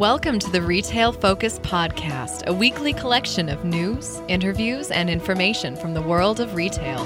Welcome to the Retail Focus Podcast, a weekly collection of news, interviews, and information from the world of retail.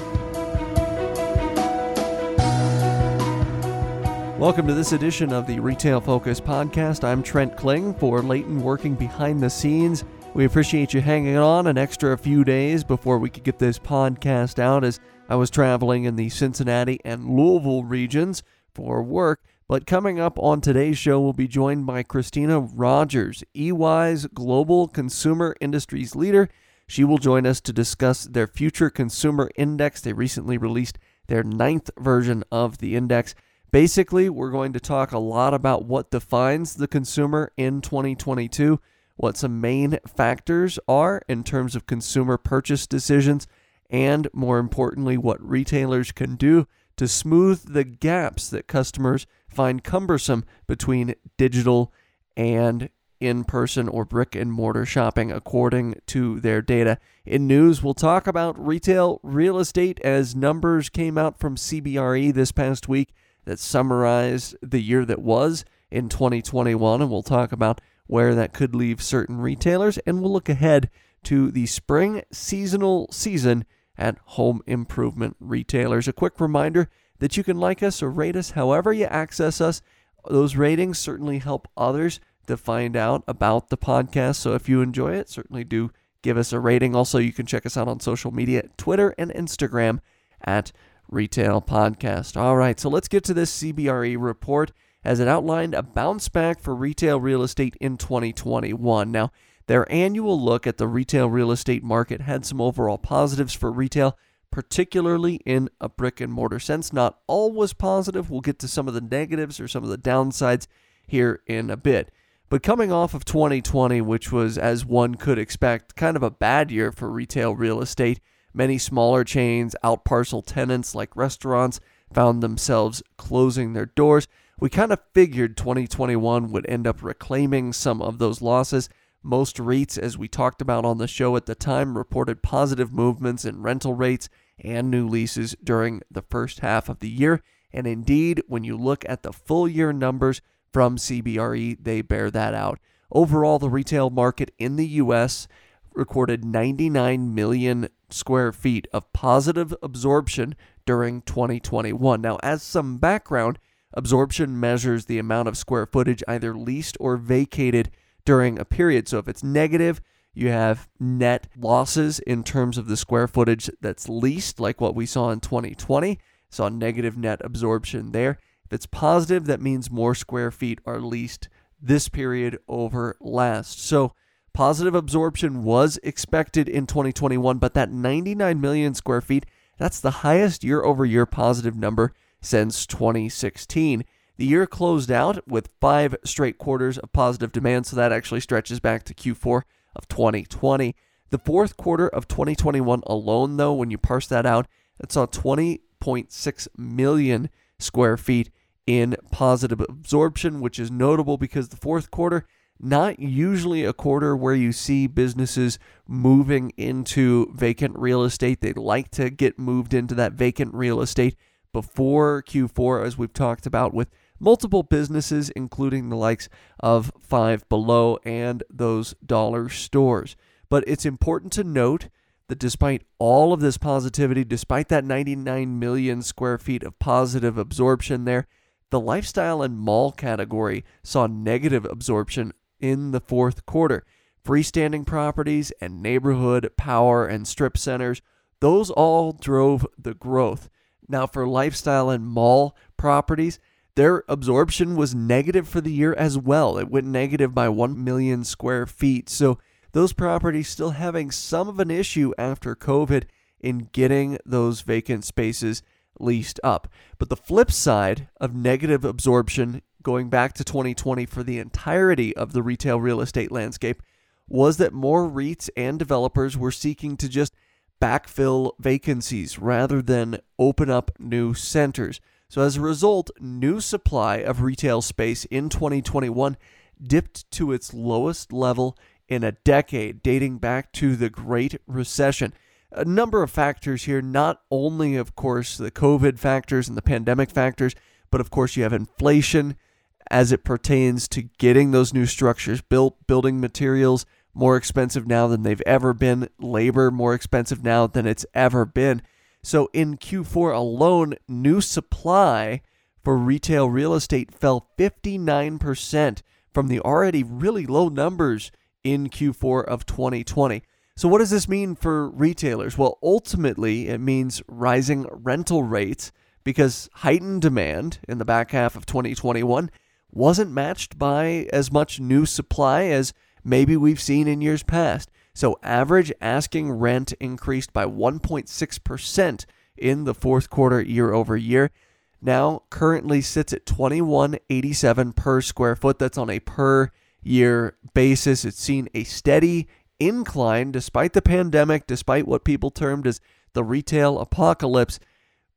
Welcome to this edition of the Retail Focus Podcast. I'm Trent Kling for Leighton working behind the scenes. We appreciate you hanging on an extra few days before we could get this podcast out as I was traveling in the Cincinnati and Louisville regions for work. But coming up on today's show, we'll be joined by Kristina Rogers, EY's Global Consumer Industries Leader. She will join us to discuss their Future Consumer Index. They recently released their ninth version of the index. Basically, we're going to talk a lot about what defines the consumer in 2022, what some main factors are in terms of consumer purchase decisions, and more importantly, what retailers can do to smooth the gaps that customers find cumbersome between digital and in person or brick and mortar shopping, according to their data. In news, we'll talk about retail real estate as numbers came out from CBRE this past week that summarized the year that was in 2021, and we'll talk about where that could leave certain retailers, and we'll look ahead to the spring seasonal season at home improvement retailers. A quick reminder that you can like us or rate us however you access us. Those ratings certainly help others to find out about the podcast. So if you enjoy it, certainly do give us a rating. Also, you can check us out on social media Twitter and Instagram at Retail Podcast. All right, so let's get to this CBRE report as it outlined a bounce back for retail real estate in 2021. Now, their annual look at the retail real estate market had some overall positives for retail, particularly in a brick and mortar sense. Not always positive. We'll get to some of the negatives or some of the downsides here in a bit. But coming off of 2020, which was, as one could expect, kind of a bad year for retail real estate, many smaller chains, outparcel tenants like restaurants, found themselves closing their doors. We kind of figured 2021 would end up reclaiming some of those losses. Most REITs, as we talked about on the show at the time, reported positive movements in rental rates and new leases during the first half of the year. And indeed, when you look at the full year numbers from CBRE, they bear that out. Overall, the retail market in the U.S. recorded 99 million square feet of positive absorption during 2021. Now, as some background, absorption measures the amount of square footage either leased or vacated during a period. So if it's negative, you have net losses in terms of the square footage that's leased, like what we saw in 2020. Saw negative net absorption there. If it's positive, that means more square feet are leased this period over last. So positive absorption was expected in 2021, but that 99 million square feet, that's the highest year over year positive number since 2016. The year closed out with five straight quarters of positive demand, so that actually stretches back to Q4 of 2020. The fourth quarter of 2021 alone, though, when you parse that out, it saw 20.6 million square feet in positive absorption, which is notable because the fourth quarter, not usually a quarter where you see businesses moving into vacant real estate. They like to get moved into that vacant real estate before Q4, as we've talked about with multiple businesses, including the likes of Five Below and those dollar stores. But it's important to note that despite all of this positivity, despite that 99 million square feet of positive absorption there, the lifestyle and mall category saw negative absorption in the fourth quarter. Freestanding properties and neighborhood, power, and strip centers, those all drove the growth. Now, for lifestyle and mall properties, their absorption was negative for the year as well. It went negative by 1 million square feet. So those properties still having some of an issue after COVID in getting those vacant spaces leased up. But the flip side of negative absorption going back to 2020 for the entirety of the retail real estate landscape was that more REITs and developers were seeking to just backfill vacancies rather than open up new centers. So, as a result, new supply of retail space in 2021 dipped to its lowest level in a decade, dating back to the Great Recession. A number of factors here, not only, of course, the COVID factors and the pandemic factors, but of course, you have inflation as it pertains to getting those new structures built, building materials more expensive now than they've ever been, labor more expensive now than it's ever been. So in Q4 alone, new supply for retail real estate fell 59% from the already really low numbers in Q4 of 2020. So, what does this mean for retailers? Well, ultimately, it means rising rental rates because heightened demand in the back half of 2021 wasn't matched by as much new supply as maybe we've seen in years past. So, average asking rent increased by 1.6% in the fourth quarter year over year. Now, currently sits at 2187 per square foot. That's on a per year basis. It's seen a steady incline despite the pandemic, despite what people termed as the retail apocalypse.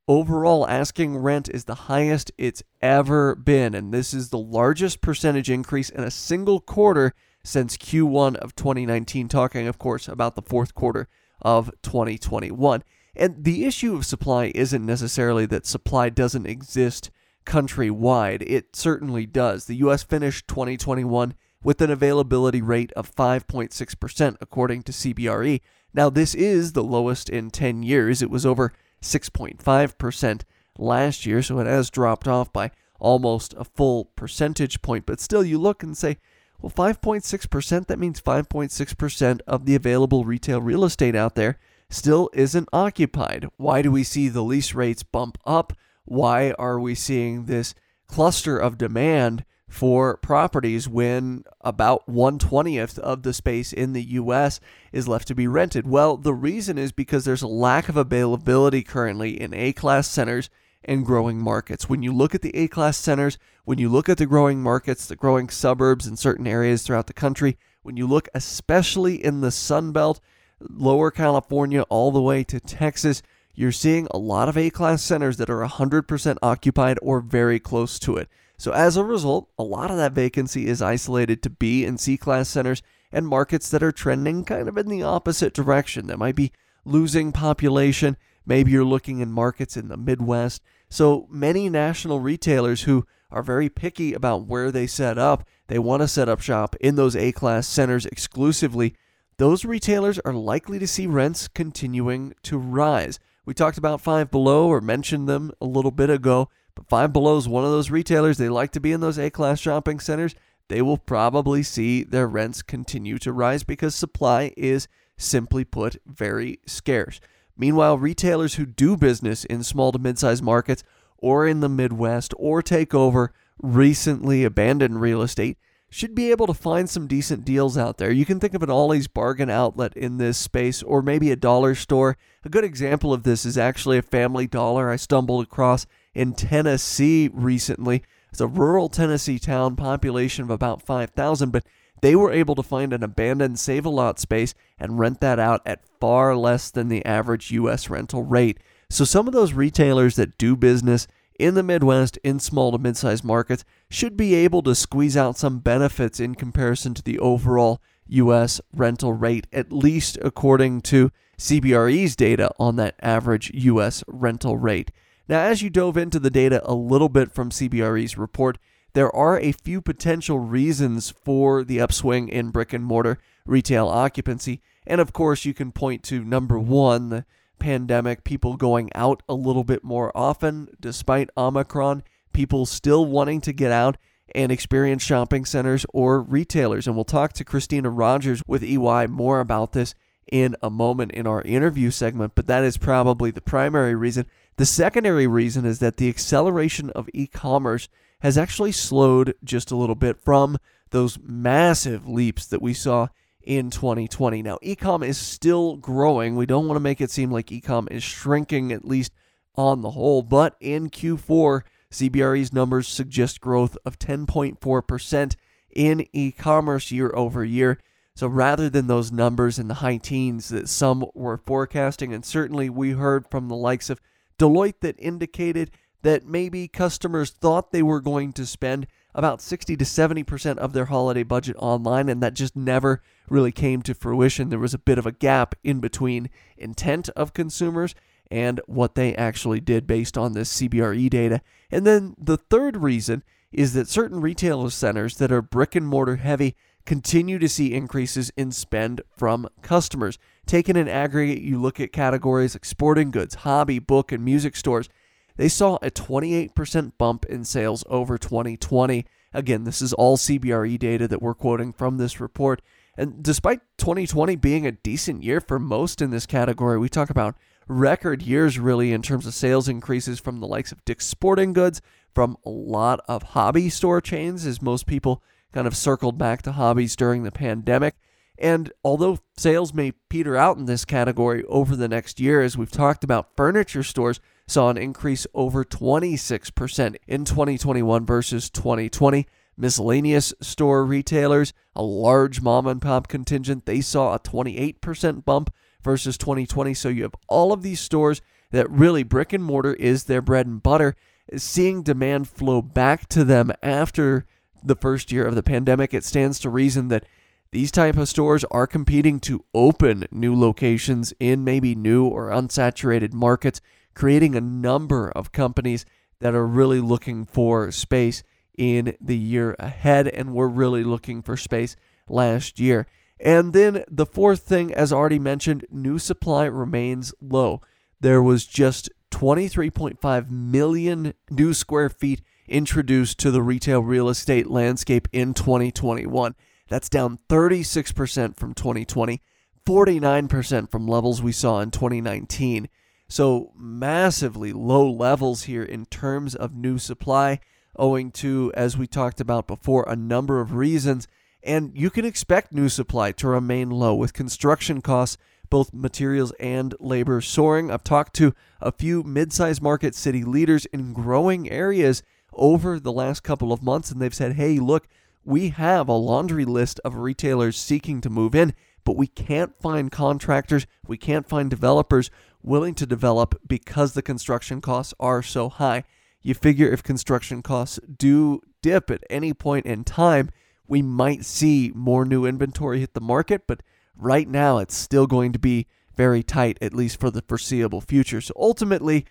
Overall, asking rent is the highest it's ever been, and this is the largest percentage increase in a single quarter since Q1 of 2019, talking, of course, about the fourth quarter of 2021. And the issue of supply isn't necessarily that supply doesn't exist countrywide, it certainly does. The U.S. finished 2021 with an availability rate of 5.6%, according to CBRE. Now, this is the lowest in 10 years. It was over 6.5% last year, so it has dropped off by almost a full percentage point. But still, you look and say, well, 5.6%, that means 5.6% of the available retail real estate out there still isn't occupied. Why do we see the lease rates bump up? Why are we seeing this cluster of demand for properties when about 120th of the space in the US is left to be rented? Well, the reason is because there's a lack of availability currently in A class centers and growing markets. When you look at the A class centers, when you look at the growing markets, the growing suburbs in certain areas throughout the country, when you look especially in the Sun Belt, lower California, all the way to Texas, you're seeing a lot of A class centers that are 100% occupied or very close to it. So as a result, a lot of that vacancy is isolated to B and C class centers and markets that are trending kind of in the opposite direction. That might be losing population. Maybe you're looking in markets in the Midwest. So many national retailers who are very picky about where they set up, they want to set up shop in those A class centers exclusively. Those retailers are likely to see rents continuing to rise. We talked about Five Below or mentioned them a little bit ago. But Five Below is one of those retailers. They like to be in those A class shopping centers. They will probably see their rents continue to rise because supply is, simply put, very scarce. Meanwhile, retailers who do business in small to mid sized markets or in the Midwest or take over recently abandoned real estate should be able to find some decent deals out there. You can think of an Ollie's bargain outlet in this space or maybe a dollar store. A good example of this is actually a family dollar I stumbled across in Tennessee recently. It's a rural Tennessee town, population of about 5,000, but they were able to find an abandoned save a lot space and rent that out at far less than the average U.S. rental rate. So, some of those retailers that do business in the Midwest in small to mid sized markets should be able to squeeze out some benefits in comparison to the overall U.S. rental rate, at least according to CBRE's data on that average U.S. rental rate. Now, as you dove into the data a little bit from CBRE's report, there are a few potential reasons for the upswing in brick and mortar retail occupancy. And of course, you can point to number one, the pandemic, people going out a little bit more often despite Omicron, people still wanting to get out and experience shopping centers or retailers. And we'll talk to Kristina Rogers with EY more about this in a moment in our interview segment, but that is probably the primary reason. The secondary reason is that the acceleration of e commerce has actually slowed just a little bit from those massive leaps that we saw in 2020. Now, ecom is still growing. We don't want to make it seem like ecom is shrinking, at least on the whole, but in Q4, CBRE's numbers suggest growth of 10.4% in e commerce year over year. So rather than those numbers in the high teens that some were forecasting, and certainly we heard from the likes of Deloitte that indicated that maybe customers thought they were going to spend about 60 to 70% of their holiday budget online, and that just never really came to fruition. There was a bit of a gap in between intent of consumers and what they actually did based on this CBRE data. And then the third reason is that certain retail centers that are brick and mortar heavy continue to see increases in spend from customers. Taken in aggregate, you look at categories like sporting goods, hobby, book, and music stores, they saw a 28% bump in sales over 2020. Again, this is all CBRE data that we're quoting from this report. And despite 2020 being a decent year for most in this category, we talk about record years really in terms of sales increases from the likes of Dick's Sporting Goods, from a lot of hobby store chains, as most people kind of circled back to hobbies during the pandemic. And although sales may peter out in this category over the next year, as we've talked about, furniture stores saw an increase over 26% in 2021 versus 2020. Miscellaneous store retailers, a large mom and pop contingent, they saw a 28% bump versus 2020. So you have all of these stores that really brick and mortar is their bread and butter, seeing demand flow back to them after the first year of the pandemic. It stands to reason that these type of stores are competing to open new locations in maybe new or unsaturated markets creating a number of companies that are really looking for space in the year ahead, and we're really looking for space last year. And then the fourth thing, as already mentioned, new supply remains low. There was just 23.5 million new square feet introduced to the retail real estate landscape in 2021. That's down 36% from 2020, 49% from levels we saw in 2019. So, massively low levels here in terms of new supply, owing to, as we talked about before, a number of reasons. And you can expect new supply to remain low with construction costs, both materials and labor, soaring. I've talked to a few mid sized market city leaders in growing areas over the last couple of months, and they've said, hey, look, we have a laundry list of retailers seeking to move in, but we can't find contractors, we can't find developers willing to develop because the construction costs are so high. You figure if construction costs do dip at any point in time, we might see more new inventory hit the market, but right now it's still going to be very tight, at least for the foreseeable future. So ultimately,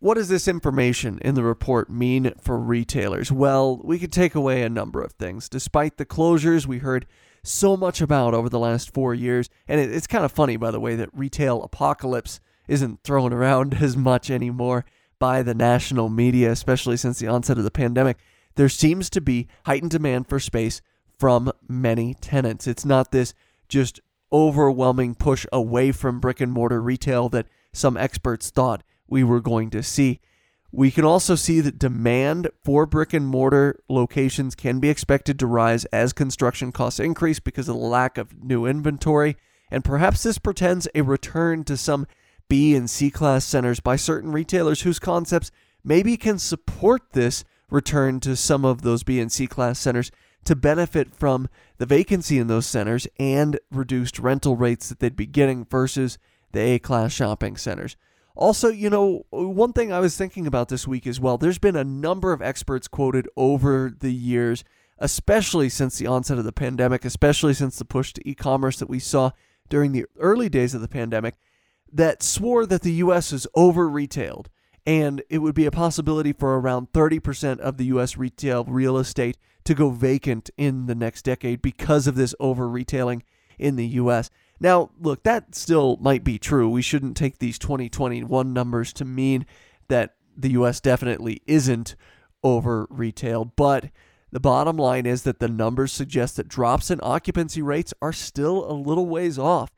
what does this information in the report mean for retailers? Well, we could take away a number of things. Despite the closures we heard so much about over the last four years, and it's kind of funny, by the way, that retail apocalypse isn't thrown around as much anymore by the national media, especially since the onset of the pandemic. There seems to be heightened demand for space from many tenants. It's not this just overwhelming push away from brick and mortar retail that some experts thought we were going to see. We can also see that demand for brick and mortar locations can be expected to rise as construction costs increase because of the lack of new inventory. And perhaps this portends a return to some B and C class centers by certain retailers whose concepts maybe can support this return to some of those B and C class centers to benefit from the vacancy in those centers and reduced rental rates that they'd be getting versus the A class shopping centers. Also, you know, one thing I was thinking about this week as well, there's been a number of experts quoted over the years, especially since the onset of the pandemic, especially since the push to e commerce that we saw during the early days of the pandemic, that swore that the U.S. is over retailed and it would be a possibility for around 30% of the U.S. retail real estate to go vacant in the next decade because of this over retailing in the U.S. Now, look, that still might be true. We shouldn't take these 2021 numbers to mean that the U.S. definitely isn't over retailed, but the bottom line is that the numbers suggest that drops in occupancy rates are still a little ways off.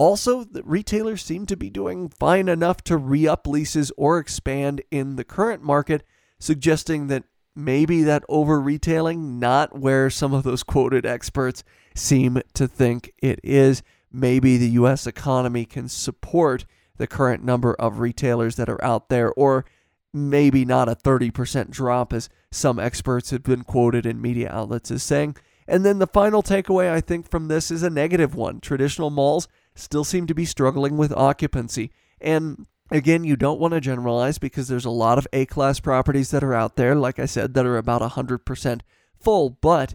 Also, the retailers seem to be doing fine enough to re up leases or expand in the current market, suggesting that maybe that over retailing, not where some of those quoted experts seem to think it is. Maybe the US economy can support the current number of retailers that are out there, or maybe not a 30% drop, as some experts have been quoted in media outlets as saying. And then the final takeaway, I think, from this is a negative one. Traditional malls still seem to be struggling with occupancy. And again, you don't want to generalize because there's a lot of A class properties that are out there, like I said, that are about 100% full, but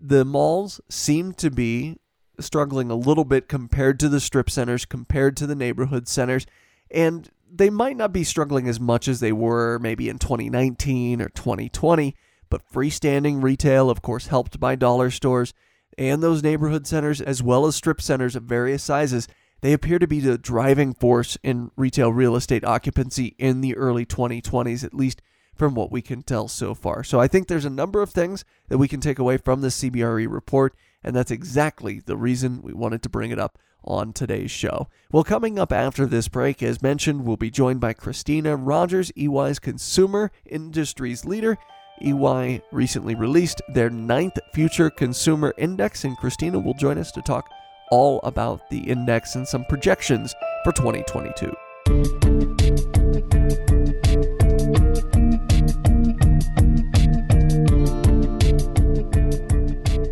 the malls seem to be struggling a little bit compared to the strip centers, compared to the neighborhood centers, and they might not be struggling as much as they were maybe in 2019 or 2020, but freestanding retail, of course, helped by dollar stores and those neighborhood centers, as well as strip centers of various sizes, they appear to be the driving force in retail real estate occupancy in the early 2020s, at least from what we can tell so far. So I think there's a number of things that we can take away from the CBRE report, and that's exactly the reason we wanted to bring it up on today's show. Well, coming up after this break, as mentioned, we'll be joined by Kristina Rogers, EY's consumer industries leader. EY recently released their ninth Future Consumer Index, and Kristina will join us to talk all about the index and some projections for 2022.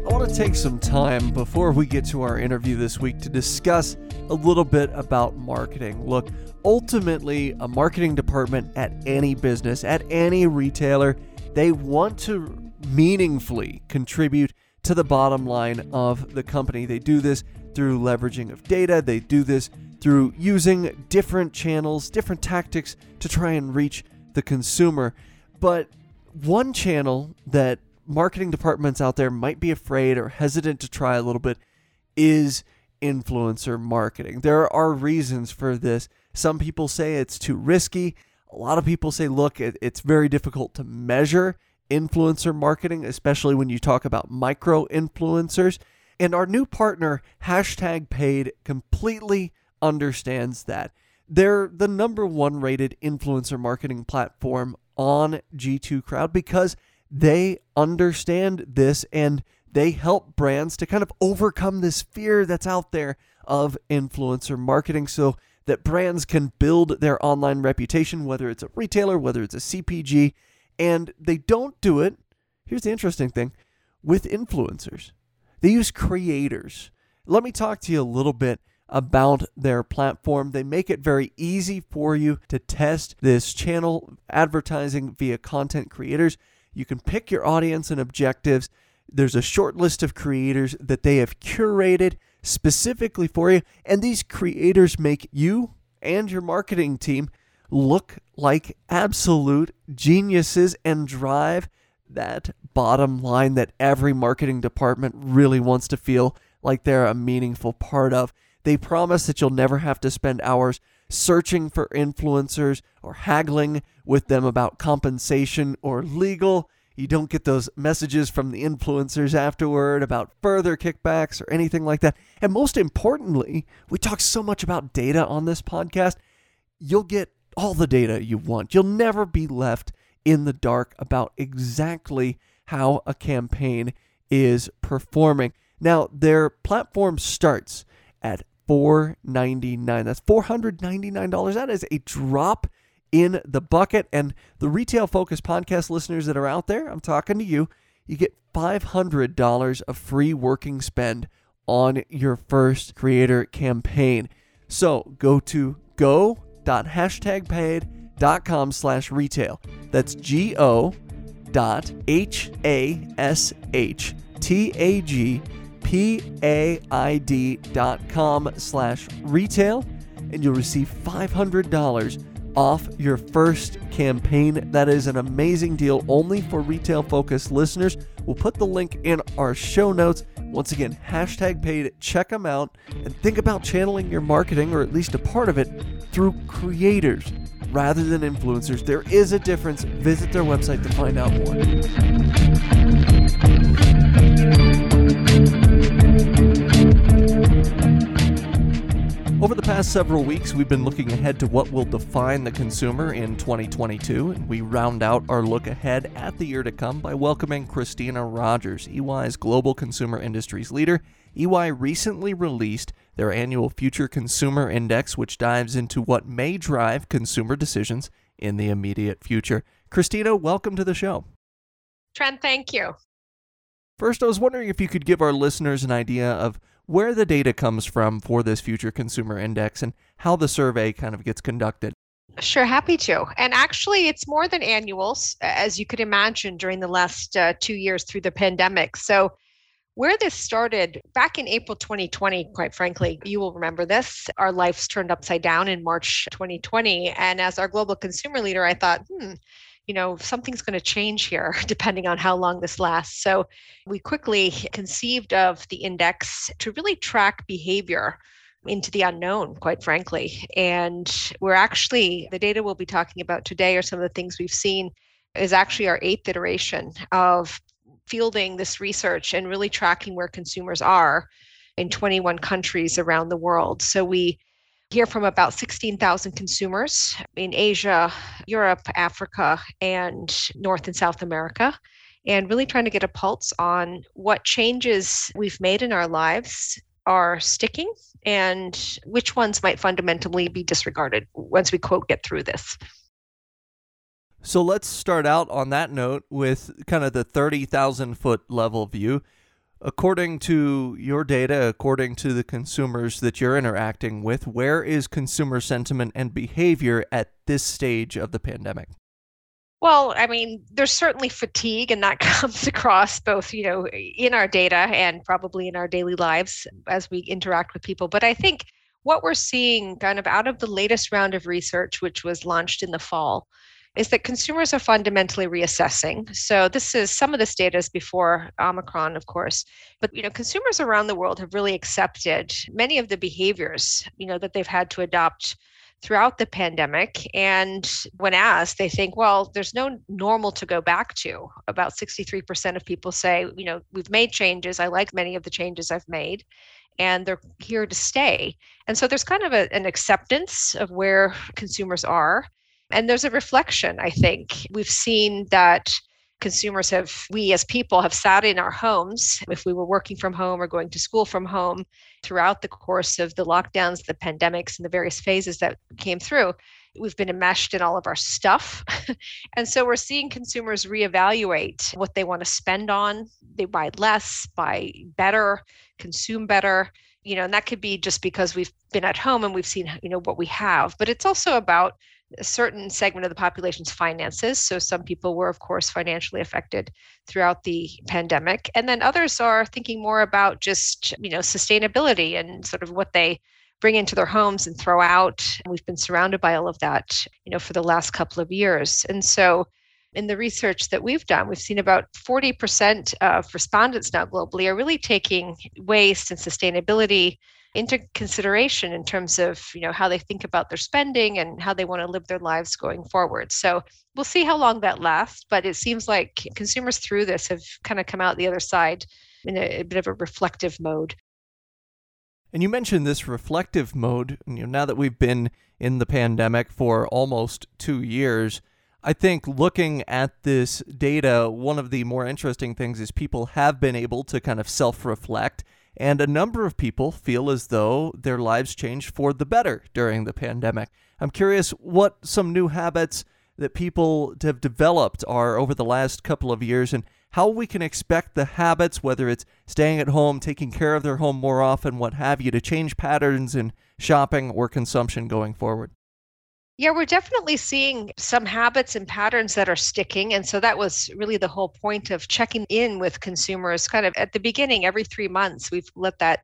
I want to take some time before we get to our interview this week to discuss a little bit about marketing. Look, ultimately, a marketing department at any business, at any retailer, they want to meaningfully contribute to the bottom line of the company. They do this through leveraging of data, they do this through using different channels, different tactics to try and reach the consumer. But one channel that marketing departments out there might be afraid or hesitant to try a little bit is influencer marketing. There are reasons for this. Some people say it's too risky. A lot of people say, look, it's very difficult to measure influencer marketing, especially when you talk about micro influencers. And our new partner, Hashtag Paid, completely understands that. They're the number one rated influencer marketing platform on G2 Crowd because they understand this and they help brands to kind of overcome this fear that's out there of influencer marketing so that brands can build their online reputation, whether it's a retailer, whether it's a CPG, and they don't do it. Here's the interesting thing with influencers, they use creators. Let me talk to you a little bit about their platform. They make it very easy for you to test this channel advertising via content creators. You can pick your audience and objectives. There's a short list of creators that they have curated specifically for you. And these creators make you and your marketing team look like absolute geniuses and drive that bottom line that every marketing department really wants to feel like they're a meaningful part of. They promise that you'll never have to spend hours searching for influencers or haggling with them about compensation or legal. You don't get those messages from the influencers afterward about further kickbacks or anything like that. And most importantly, we talk so much about data on this podcast. You'll get all the data you want. You'll never be left in the dark about exactly how a campaign is performing. Now, their platform starts at 499. That's $499. That is a drop in the bucket. And the retail focused podcast listeners that are out there, I'm talking to you. You get $500 of free working spend on your first creator campaign. So go to go.hashtagpaid.com slash retail. That's G-O dot H-A-S-H-T-A-G P-A-I-D dot com slash retail and you'll receive $500 off your first campaign. That is an amazing deal only for retail focused listeners. We'll put the link in our show notes. Once again, hashtag paid. Check them out and think about channeling your marketing, or at least a part of it, through creators rather than influencers. There is a difference. Visit their website to find out more. Over the past several weeks, we've been looking ahead to what will define the consumer in 2022, and we round out our look ahead at the year to come by welcoming Kristina Rogers, EY's Global Consumer Industries leader. EY recently released their annual Future Consumer Index, which dives into what may drive consumer decisions in the immediate future. Kristina, welcome to the show. Trent, thank you. First, I was wondering if you could give our listeners an idea of where the data comes from for this future consumer index and how the survey kind of gets conducted. Sure, happy to. And actually, it's more than annuals, as you could imagine, during the last uh, two years through the pandemic. So, where this started back in April 2020, quite frankly, you will remember this. Our lives turned upside down in March 2020. And as our global consumer leader, I thought, hmm, you know, something's going to change here depending on how long this lasts. So we quickly conceived of the index to really track behavior into the unknown, quite frankly. And we're actually, the data we'll be talking about today are some of the things we've seen is actually our eighth iteration of fielding this research and really tracking where consumers are in 21 countries around the world. So we hear from about 16,000 consumers in Asia, Europe, Africa, and North and South America, and really trying to get a pulse on what changes we've made in our lives are sticking and which ones might fundamentally be disregarded once we quote get through this. So let's start out on that note with kind of the 30,000 foot level view. According to your data, according to the consumers that you're interacting with, where is consumer sentiment and behavior at this stage of the pandemic? Well, I mean, there's certainly fatigue, and that comes across both, you know, in our data and probably in our daily lives as we interact with people. But I think what we're seeing kind of out of the latest round of research, which was launched in the fall, is that consumers are fundamentally reassessing. So this is some of this data is before Omicron, of course, but you know consumers around the world have really accepted many of the behaviors you know that they've had to adopt throughout the pandemic. And when asked, they think, well, there's no normal to go back to. About 63% of people say, you know, we've made changes. I like many of the changes I've made and they're here to stay. And so there's kind of a, an acceptance of where consumers are. And there's a reflection, I think. We've seen that consumers have, we as people have sat in our homes, if we were working from home or going to school from home throughout the course of the lockdowns, the pandemics, and the various phases that came through. We've been enmeshed in all of our stuff. and so we're seeing consumers reevaluate what they want to spend on. They buy less, buy better, consume better you know and that could be just because we've been at home and we've seen you know what we have but it's also about a certain segment of the population's finances. So some people were, of course, financially affected throughout the pandemic. And then others are thinking more about just, you know, sustainability and sort of what they bring into their homes and throw out. We've been surrounded by all of that, you know, for the last couple of years. And so in the research that we've done, we've seen about 40% of respondents now globally are really taking waste and sustainability into consideration in terms of you know how they think about their spending and how they want to live their lives going forward. So we'll see how long that lasts but it seems like consumers through this have kind of come out the other side in a, a bit of a reflective mode. And you mentioned this reflective mode you know now that we've been in the pandemic for almost 2 years I think looking at this data, one of the more interesting things is people have been able to kind of self reflect and a number of people feel as though their lives changed for the better during the pandemic. I'm curious what some new habits that people have developed are over the last couple of years and how we can expect the habits, whether it's staying at home, taking care of their home more often, what have you, to change patterns in shopping or consumption going forward. Yeah, we're definitely seeing some habits and patterns that are sticking. And so that was really the whole point of checking in with consumers kind of at the beginning, every three months. We've let that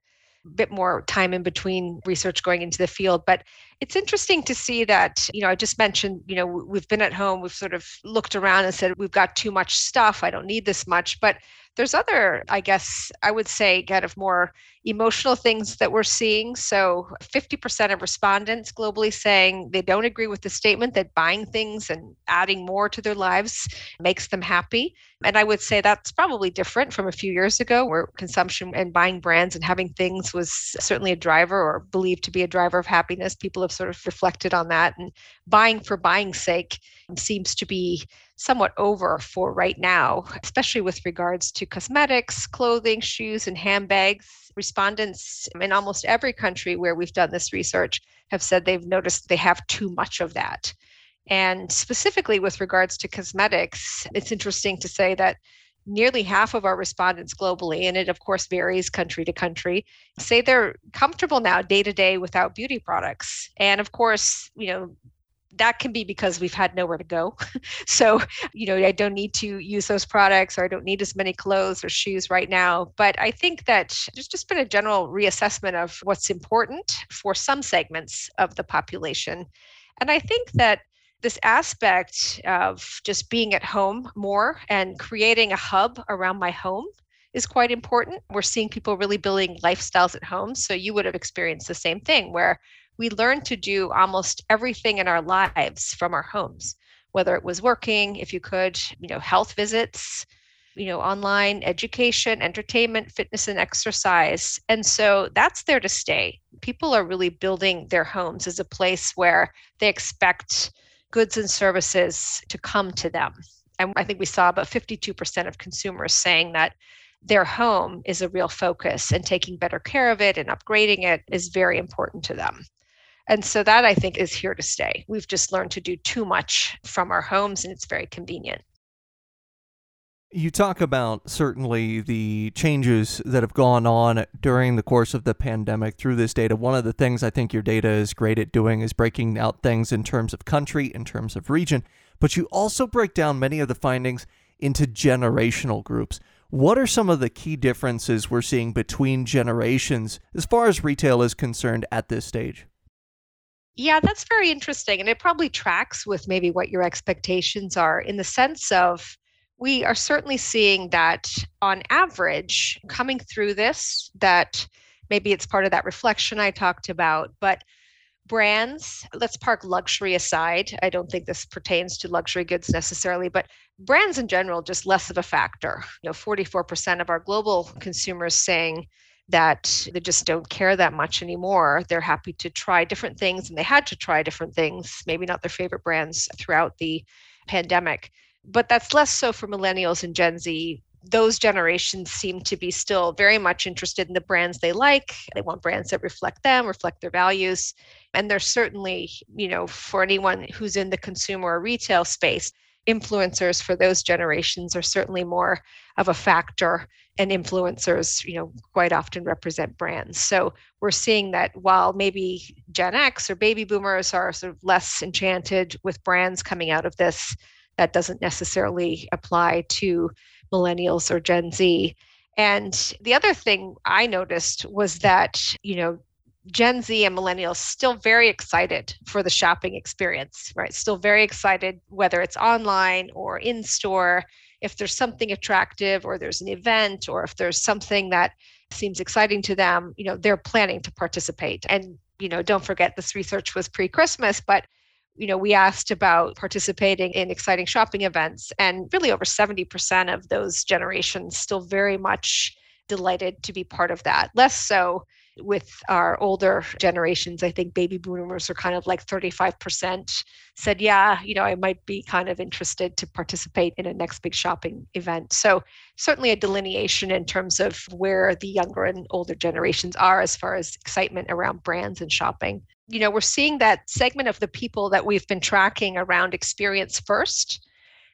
bit more time in between research going into the field. But it's interesting to see that, you know, I just mentioned, you know, we've been at home, we've sort of looked around and said, we've got too much stuff. I don't need this much. But there's other, I guess, I would say, kind of more emotional things that we're seeing. So 50% of respondents globally saying they don't agree with the statement that buying things and adding more to their lives makes them happy. And I would say that's probably different from a few years ago, where consumption and buying brands and having things was certainly a driver or believed to be a driver of happiness. People have sort of reflected on that. And buying for buying's sake seems to be somewhat over for right now, especially with regards to cosmetics, clothing, shoes, and handbags. Respondents in almost every country where we've done this research have said they've noticed they have too much of that. And specifically with regards to cosmetics, it's interesting to say that nearly half of our respondents globally, and it of course varies country to country, say they're comfortable now day to day without beauty products. And of course, you know, that can be because we've had nowhere to go. so, you know, I don't need to use those products or I don't need as many clothes or shoes right now. But I think that there's just been a general reassessment of what's important for some segments of the population. And I think that this aspect of just being at home more and creating a hub around my home is quite important. We're seeing people really building lifestyles at home. So you would have experienced the same thing where we learned to do almost everything in our lives from our homes, whether it was working, if you could, you know, health visits, you know, online education, entertainment, fitness, and exercise. And so that's there to stay. People are really building their homes as a place where they expect goods and services to come to them. And I think we saw about 52% of consumers saying that their home is a real focus and taking better care of it and upgrading it is very important to them. And so that I think is here to stay. We've just learned to do too much from our homes and it's very convenient. You talk about certainly the changes that have gone on during the course of the pandemic through this data. One of the things I think your data is great at doing is breaking out things in terms of country, in terms of region, but you also break down many of the findings into generational groups. What are some of the key differences we're seeing between generations as far as retail is concerned at this stage? Yeah, that's very interesting. And it probably tracks with maybe what your expectations are in the sense of we are certainly seeing that on average coming through this, that maybe it's part of that reflection I talked about, but brands, let's park luxury aside. I don't think this pertains to luxury goods necessarily, but brands in general, just less of a factor. You know, 44% of our global consumers saying that they just don't care that much anymore. They're happy to try different things and they had to try different things, maybe not their favorite brands throughout the pandemic. But that's less so for millennials and Gen Z those generations seem to be still very much interested in the brands they like. They want brands that reflect them, reflect their values. And they're certainly, you know, for anyone who's in the consumer or retail space, influencers for those generations are certainly more of a factor and influencers you know quite often represent brands so we're seeing that while maybe gen x or baby boomers are sort of less enchanted with brands coming out of this that doesn't necessarily apply to millennials or Gen Z. And the other thing I noticed was that, you know, Gen Z and millennials still very excited for the shopping experience, right? Still very excited, whether it's online or in store. If there's something attractive or there's an event or if there's something that seems exciting to them, you know, they're planning to participate. And, you know, don't forget this research was pre Christmas, but you know, we asked about participating in exciting shopping events, and really over 70% of those generations still very much delighted to be part of that. Less so with our older generations. I think baby boomers are kind of like 35% said, yeah, you know, I might be kind of interested to participate in a next big shopping event. So, certainly a delineation in terms of where the younger and older generations are as far as excitement around brands and shopping you know, we're seeing that segment of the people that we've been tracking around experience first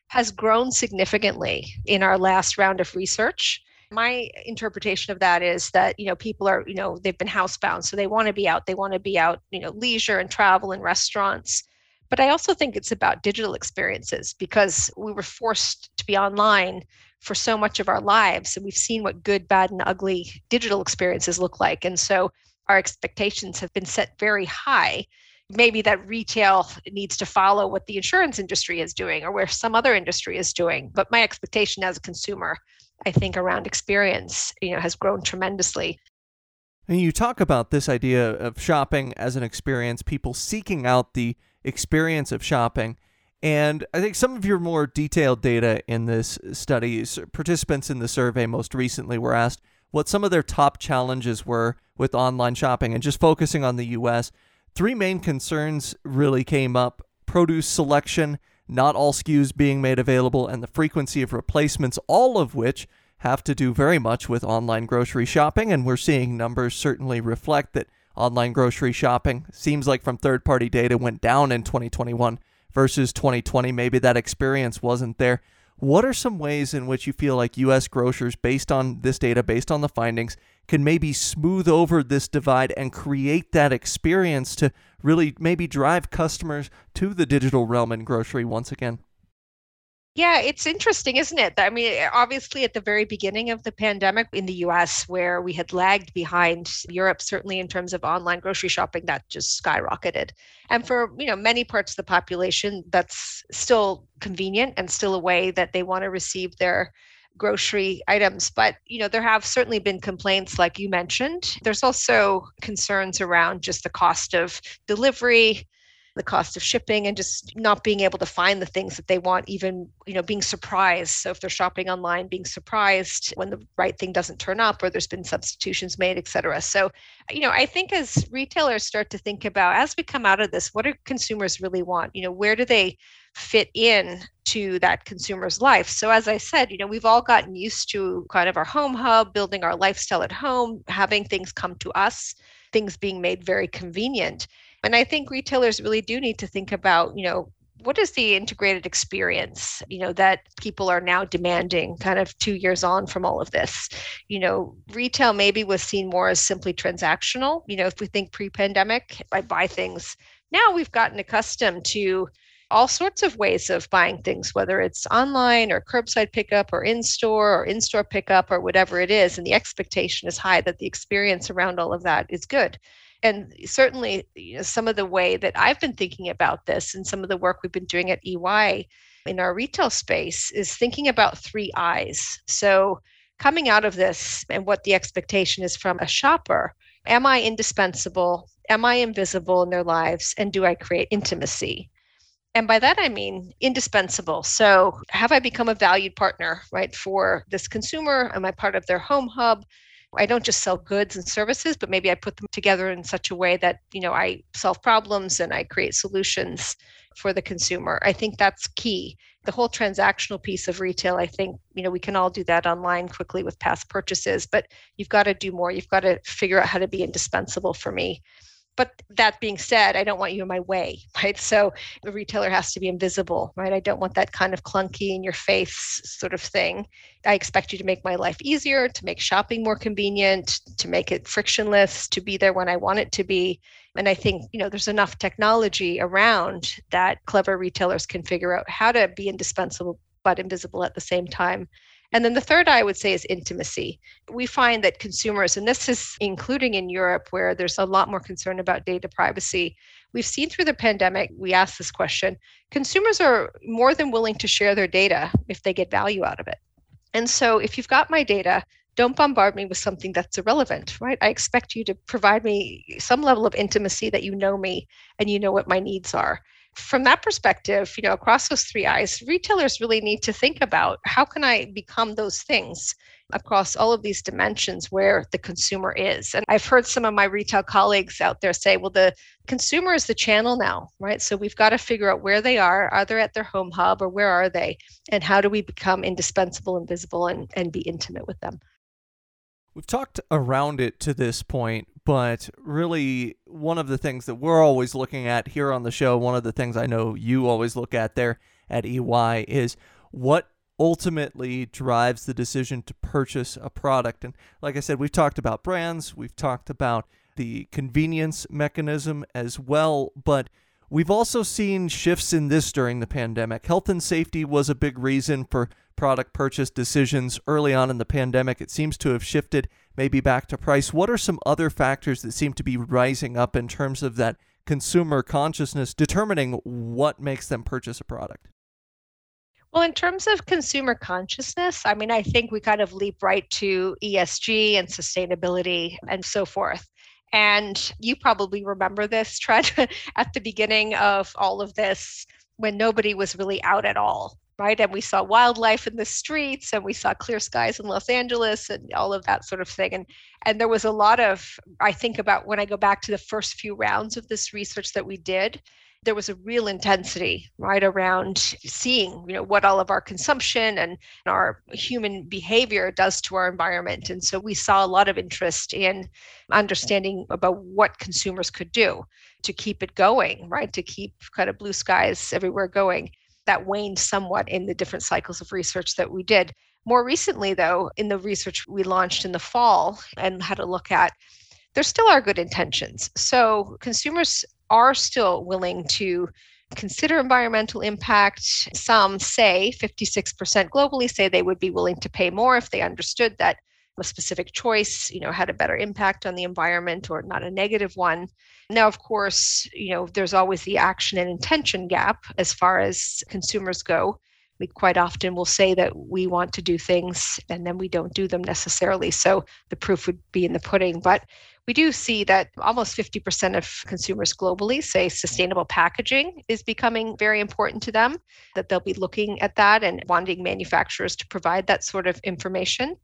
has grown significantly in our last round of research. My interpretation of that is that, you know, people are, you know, they've been housebound, so they want to be out. They want to be out, you know, leisure and travel and restaurants. But I also think it's about digital experiences because we were forced to be online for so much of our lives. And we've seen what good, bad, and ugly digital experiences look like. And so our expectations have been set very high maybe that retail needs to follow what the insurance industry is doing or where some other industry is doing but my expectation as a consumer i think around experience you know has grown tremendously and you talk about this idea of shopping as an experience people seeking out the experience of shopping and I think some of your more detailed data in this study, participants in the survey most recently were asked what some of their top challenges were with online shopping and just focusing on the US. Three main concerns really came up produce selection, not all SKUs being made available, and the frequency of replacements, all of which have to do very much with online grocery shopping. And we're seeing numbers certainly reflect that online grocery shopping seems like from third party data went down in 2021 versus 2020. Maybe that experience wasn't there. What are some ways in which you feel like U.S. grocers, based on this data, based on the findings, can maybe smooth over this divide and create that experience to really maybe drive customers to the digital realm in grocery once again? Yeah, it's interesting, isn't it? I mean, obviously, at the very beginning of the pandemic in the US, where we had lagged behind Europe, certainly in terms of online grocery shopping, that just skyrocketed. And for you know many parts of the population, that's still convenient and still a way that they want to receive their grocery items but you know there have certainly been complaints like you mentioned. There's also concerns around just the cost of delivery the cost of shipping and just not being able to find the things that they want even you know being surprised. So if they're shopping online being surprised when the right thing doesn't turn up or there's been substitutions made etc so you know i think as retailers start to think about as we come out of this what do consumers really want? You know where do they fit in to that consumer's life. So as I said, you know, we've all gotten used to kind of our home hub, building our lifestyle at home, having things come to us, things being made very convenient. And I think retailers really do need to think about, you know, what is the integrated experience you know that people are now demanding kind of two years on from all of this you know retail maybe was seen more as simply transactional you know if we think pre-pandemic i buy things now we've gotten accustomed to all sorts of ways of buying things whether it's online or curbside pickup or in store or in store pickup or whatever it is and the expectation is high that the experience around all of that is good and certainly you know, some of the way that I've been thinking about this and some of the work we've been doing at EY in our retail space is thinking about three eyes. So coming out of this and what the expectation is from a shopper, am I indispensable? Am I invisible in their lives? And do I create intimacy? And by that, I mean indispensable. So, have I become a valued partner, right, for this consumer? Am I part of their home hub? I don't just sell goods and services, but maybe I put them together in such a way that, you know, I solve problems and I create solutions for the consumer. I think that's key. The whole transactional piece of retail, I think, you know, we can all do that online quickly with past purchases, but you've got to do more. You've got to figure out how to be indispensable for me. But that being said, I don't want you in my way, right? So the retailer has to be invisible, right? I don't want that kind of clunky in your face sort of thing. I expect you to make my life easier, to make shopping more convenient, to make it frictionless, to be there when I want it to be. And I think, you know, there's enough technology around that clever retailers can figure out how to be indispensable but invisible at the same time and then the third I would say is intimacy. We find that consumers, and this is including in Europe where there's a lot more concern about data privacy, we've seen through the pandemic, we asked this question consumers are more than willing to share their data if they get value out of it. And so if you've got my data, don't bombard me with something that's irrelevant, right? I expect you to provide me some level of intimacy that you know me and you know what my needs are from that perspective, you know, across those three eyes, retailers really need to think about how can I become those things across all of these dimensions where the consumer is. And I've heard some of my retail colleagues out there say, well, the consumer is the channel now, right? So we've got to figure out where they are. Are they at their home hub or where are they? And how do we become indispensable and visible and, and be intimate with them? We've talked around it to this point, but really one of the things that we're always looking at here on the show, one of the things I know you always look at there at EY is what ultimately drives the decision to purchase a product. And like I said, we've talked about brands, we've talked about the convenience mechanism as well, but we've also seen shifts in this during the pandemic. Health and safety was a big reason for product purchase decisions early on in the pandemic. It seems to have shifted maybe back to price. What are some other factors that seem to be rising up in terms of that consumer consciousness determining what makes them purchase a product? Well, in terms of consumer consciousness, I mean, I think we kind of leap right to ESG and sustainability and so forth. And you probably remember this, Trent, at the beginning of all of this when nobody was really out at all right? And we saw wildlife in the streets and we saw clear skies in Los Angeles and all of that sort of thing. And and there was a lot of I think about when I go back to the first few rounds of this research that we did, there was a real intensity right around seeing you know what all of our consumption and our human behavior does to our environment and so we saw a lot of interest in understanding about what consumers could do to keep it going right to keep kind of blue skies everywhere going that waned somewhat in the different cycles of research that we did. More recently, though, in the research we launched in the fall and had a look at, there still are good intentions. So consumers are still willing to consider environmental impact. Some say 56% globally say they would be willing to pay more if they understood that a specific choice, you know, had a better impact on the environment or not a negative one. Now, of course, you know, there's always the action and intention gap as far as consumers go. We quite often will say that we want to do things and then we don't do them necessarily. So the proof would be in the pudding. But we do see that almost 50% of consumers globally say sustainable packaging is becoming very important to them, that they'll be looking at that and wanting manufacturers to provide that sort of information.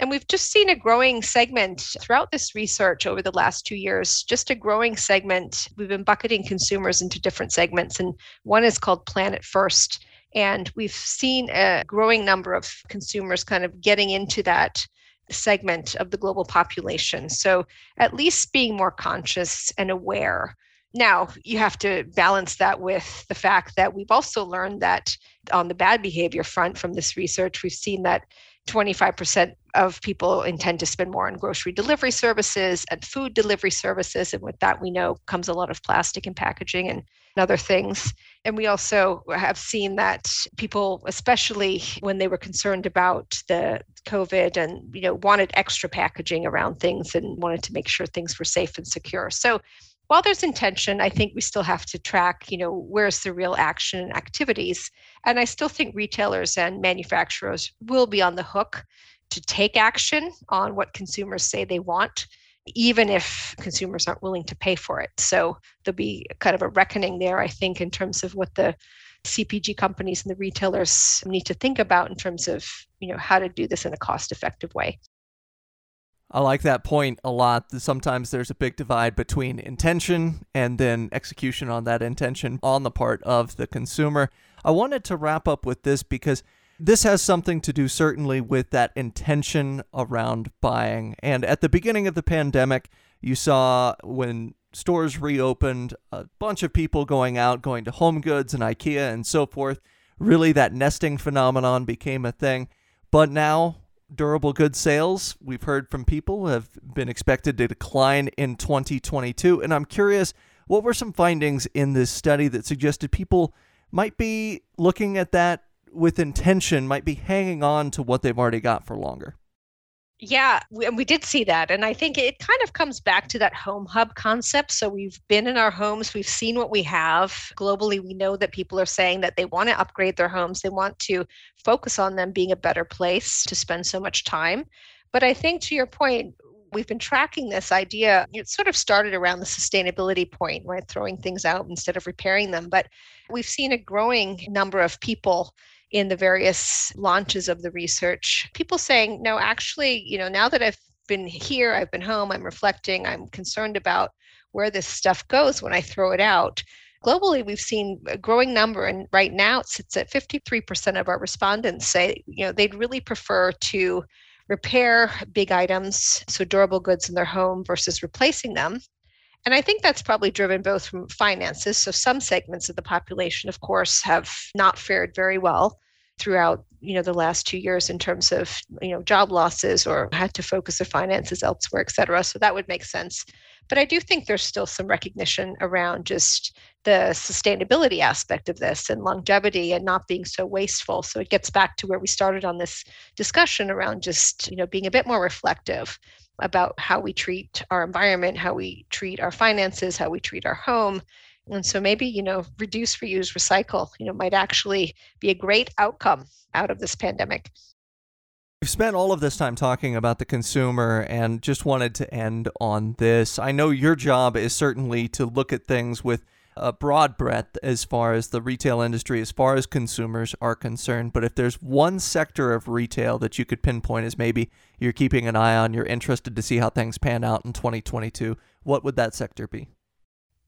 And we've just seen a growing segment throughout this research over the last two years, just a growing segment. We've been bucketing consumers into different segments, and one is called Planet First. And we've seen a growing number of consumers kind of getting into that segment of the global population. So, at least being more conscious and aware. Now, you have to balance that with the fact that we've also learned that on the bad behavior front from this research, we've seen that 25% of people intend to spend more on grocery delivery services and food delivery services. And with that, we know comes a lot of plastic and packaging and other things. And we also have seen that people, especially when they were concerned about the COVID and you know wanted extra packaging around things and wanted to make sure things were safe and secure. So while there's intention, I think we still have to track, you know, where's the real action and activities. And I still think retailers and manufacturers will be on the hook to take action on what consumers say they want, even if consumers aren't willing to pay for it. So there'll be kind of a reckoning there, I think, in terms of what the CPG companies and the retailers need to think about in terms of, you know, how to do this in a cost effective way. I like that point a lot. Sometimes there's a big divide between intention and then execution on that intention on the part of the consumer. I wanted to wrap up with this because this has something to do certainly with that intention around buying. And at the beginning of the pandemic, you saw when stores reopened, a bunch of people going out, going to Home Goods and IKEA and so forth. Really, that nesting phenomenon became a thing. But now durable goods sales, we've heard from people, have been expected to decline in 2022. And I'm curious, what were some findings in this study that suggested people might be looking at that with intention, might be hanging on to what they've already got for longer? Yeah, we, and we did see that. And I think it kind of comes back to that home hub concept. So we've been in our homes, we've seen what we have. Globally, we know that people are saying that they want to upgrade their homes, they want to focus on them being a better place to spend so much time. But I think to your point, we've been tracking this idea. It sort of started around the sustainability point, right? Throwing things out instead of repairing them. But we've seen a growing number of people in the various launches of the research, people saying, no, actually, you know, now that I've been here, I've been home, I'm reflecting, I'm concerned about where this stuff goes when I throw it out. Globally, we've seen a growing number, and right now it sits at 53% of our respondents say, you know, they'd really prefer to repair big items, so durable goods in their home versus replacing them. And I think that's probably driven both from finances. So some segments of the population, of course, have not fared very well throughout you know the last two years in terms of you know job losses or had to focus their finances elsewhere et cetera so that would make sense but i do think there's still some recognition around just the sustainability aspect of this and longevity and not being so wasteful so it gets back to where we started on this discussion around just you know being a bit more reflective about how we treat our environment, how we treat our finances, how we treat our home. And so maybe, you know, reduce, reuse, recycle, you know, might actually be a great outcome out of this pandemic. We've spent all of this time talking about the consumer and just wanted to end on this. I know your job is certainly to look at things with a broad breadth as far as the retail industry, as far as consumers are concerned. But if there's one sector of retail that you could pinpoint as maybe you're keeping an eye on, you're interested to see how things pan out in 2022, what would that sector be?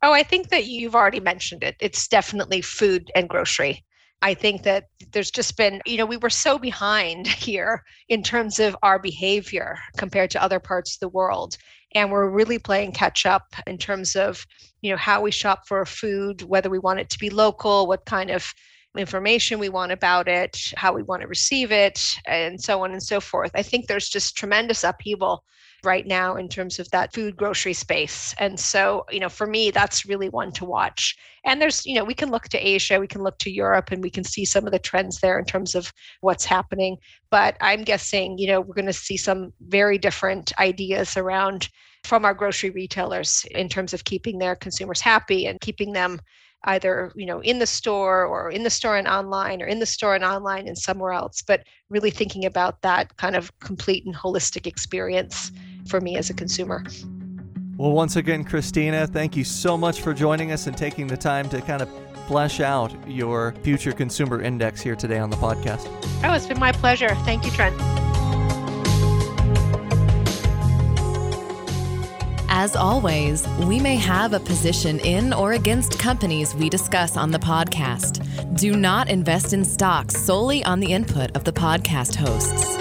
Oh, I think that you've already mentioned it. It's definitely food and grocery. I think that there's just been, you know, we were so behind here in terms of our behavior compared to other parts of the world. And we're really playing catch up in terms of, you know, how we shop for food, whether we want it to be local, what kind of information we want about it, how we want to receive it, and so on and so forth. I think there's just tremendous upheaval right now in terms of that food grocery space. And so, you know, for me, that's really one to watch. And there's, you know, we can look to Asia, we can look to Europe, and we can see some of the trends there in terms of what's happening. But I'm guessing, you know, we're going to see some very different ideas around from our grocery retailers in terms of keeping their consumers happy and keeping them either you know in the store or in the store and online or in the store and online and somewhere else but really thinking about that kind of complete and holistic experience for me as a consumer. Well once again Kristina thank you so much for joining us and taking the time to kind of flesh out your future consumer index here today on the podcast. Oh it's been my pleasure. Thank you trent As always, we may have a position in or against companies we discuss on the podcast. Do not invest in stocks solely on the input of the podcast hosts.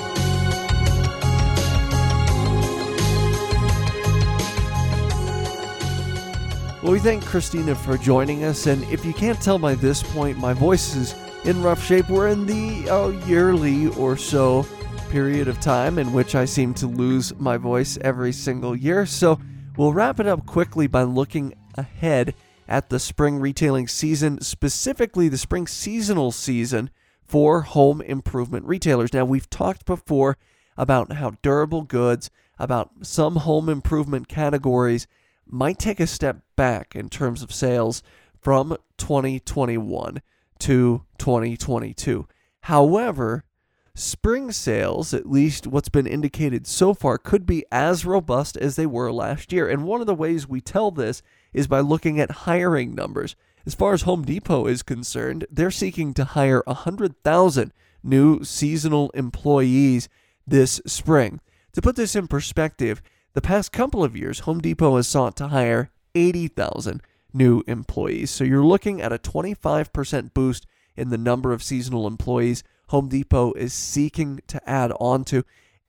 Well, we thank Kristina for joining us, and if you can't tell by this point, my voice is in rough shape. We're in the uh, yearly or so period of time in which I seem to lose my voice every single year, so We'll wrap it up quickly by looking ahead at the spring retailing season, specifically the spring seasonal season for home improvement retailers. Now, we've talked before about how durable goods, about some home improvement categories might take a step back in terms of sales from 2021 to 2022. However, Spring sales, at least what's been indicated so far, could be as robust as they were last year. And one of the ways we tell this is by looking at hiring numbers. As far as Home Depot is concerned, they're seeking to hire 100,000 new seasonal employees this spring. To put this in perspective, the past couple of years, Home Depot has sought to hire 80,000 new employees. So you're looking at a 25% boost in the number of seasonal employees Home Depot is seeking to add on to.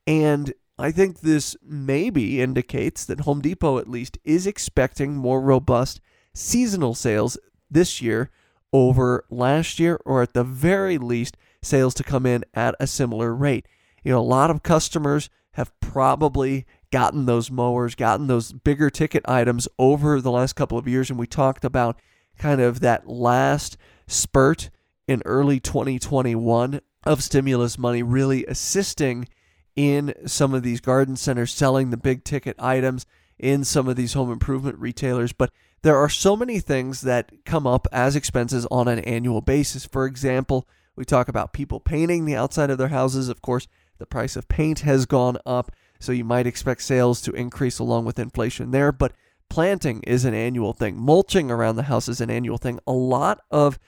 And I think this maybe indicates that Home Depot, at least, is expecting more robust seasonal sales this year over last year, or at the very least, sales to come in at a similar rate. You know, a lot of customers have probably gotten those mowers, gotten those bigger ticket items over the last couple of years. And we talked about kind of that last spurt in early 2021 of stimulus money really assisting in some of these garden centers selling the big ticket items in some of these home improvement retailers. But there are so many things that come up as expenses on an annual basis. For example we talk about people painting the outside of their houses. Of course the price of paint has gone up so you might expect sales to increase along with inflation there. But planting is an annual thing. Mulching around the house is an annual thing. A lot of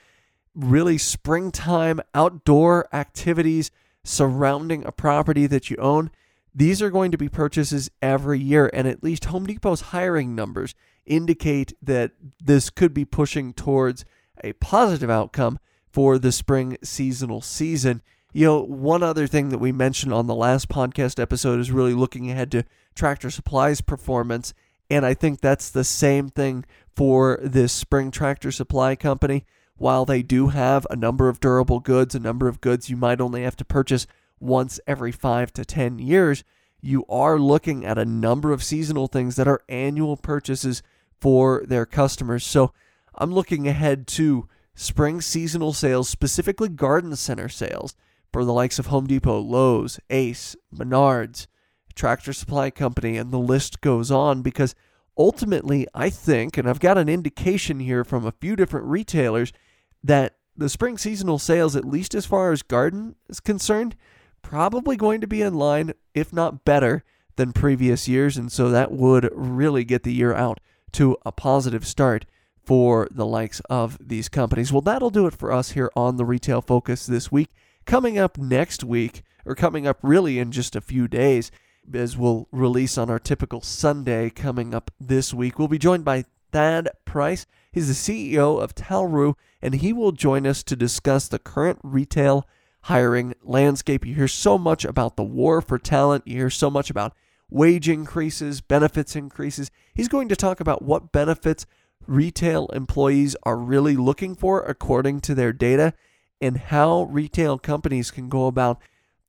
really springtime outdoor activities surrounding a property that you own, these are going to be purchases every year. And at least Home Depot's hiring numbers indicate that this could be pushing towards a positive outcome for the spring seasonal season. You know, one other thing that we mentioned on the last podcast episode is really looking ahead to Tractor Supply's performance. And I think that's the same thing for this spring tractor supply company while they do have a number of durable goods, a number of goods you might only have to purchase once every five to 10 years, you are looking at a number of seasonal things that are annual purchases for their customers. So I'm looking ahead to spring seasonal sales, specifically garden center sales for the likes of Home Depot, Lowe's, Ace, Menards, Tractor Supply Company, and the list goes on because ultimately, I think, and I've got an indication here from a few different retailers that the spring seasonal sales, at least as far as garden is concerned, probably going to be in line, if not better, than previous years. And so that would really get the year out to a positive start for the likes of these companies. Well, that'll do it for us here on the Retail Focus this week. Coming up next week, or coming up really in just a few days, as we'll release on our typical Sunday coming up this week, we'll be joined by Thad Price. He's the CEO of Talroo, and he will join us to discuss the current retail hiring landscape. You hear so much about the war for talent, you hear so much about wage increases, benefits increases. He's going to talk about what benefits retail employees are really looking for according to their data and how retail companies can go about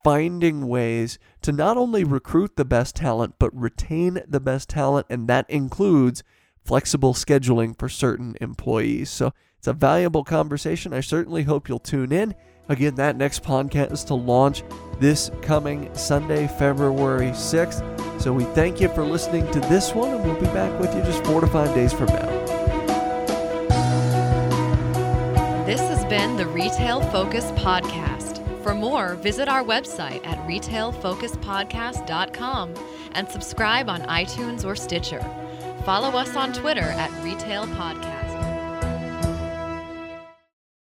finding ways to not only recruit the best talent, but retain the best talent. And that includes flexible scheduling for certain employees. So it's a valuable conversation. I certainly hope you'll tune in. Again, that next podcast is to launch this coming Sunday, February 6th. So we thank you for listening to this one, and we'll be back with you just four to five days from now. This has been the Retail Focus Podcast. For more, visit our website at retailfocuspodcast.com and subscribe on iTunes or Stitcher. Follow us on Twitter at Retail Podcast.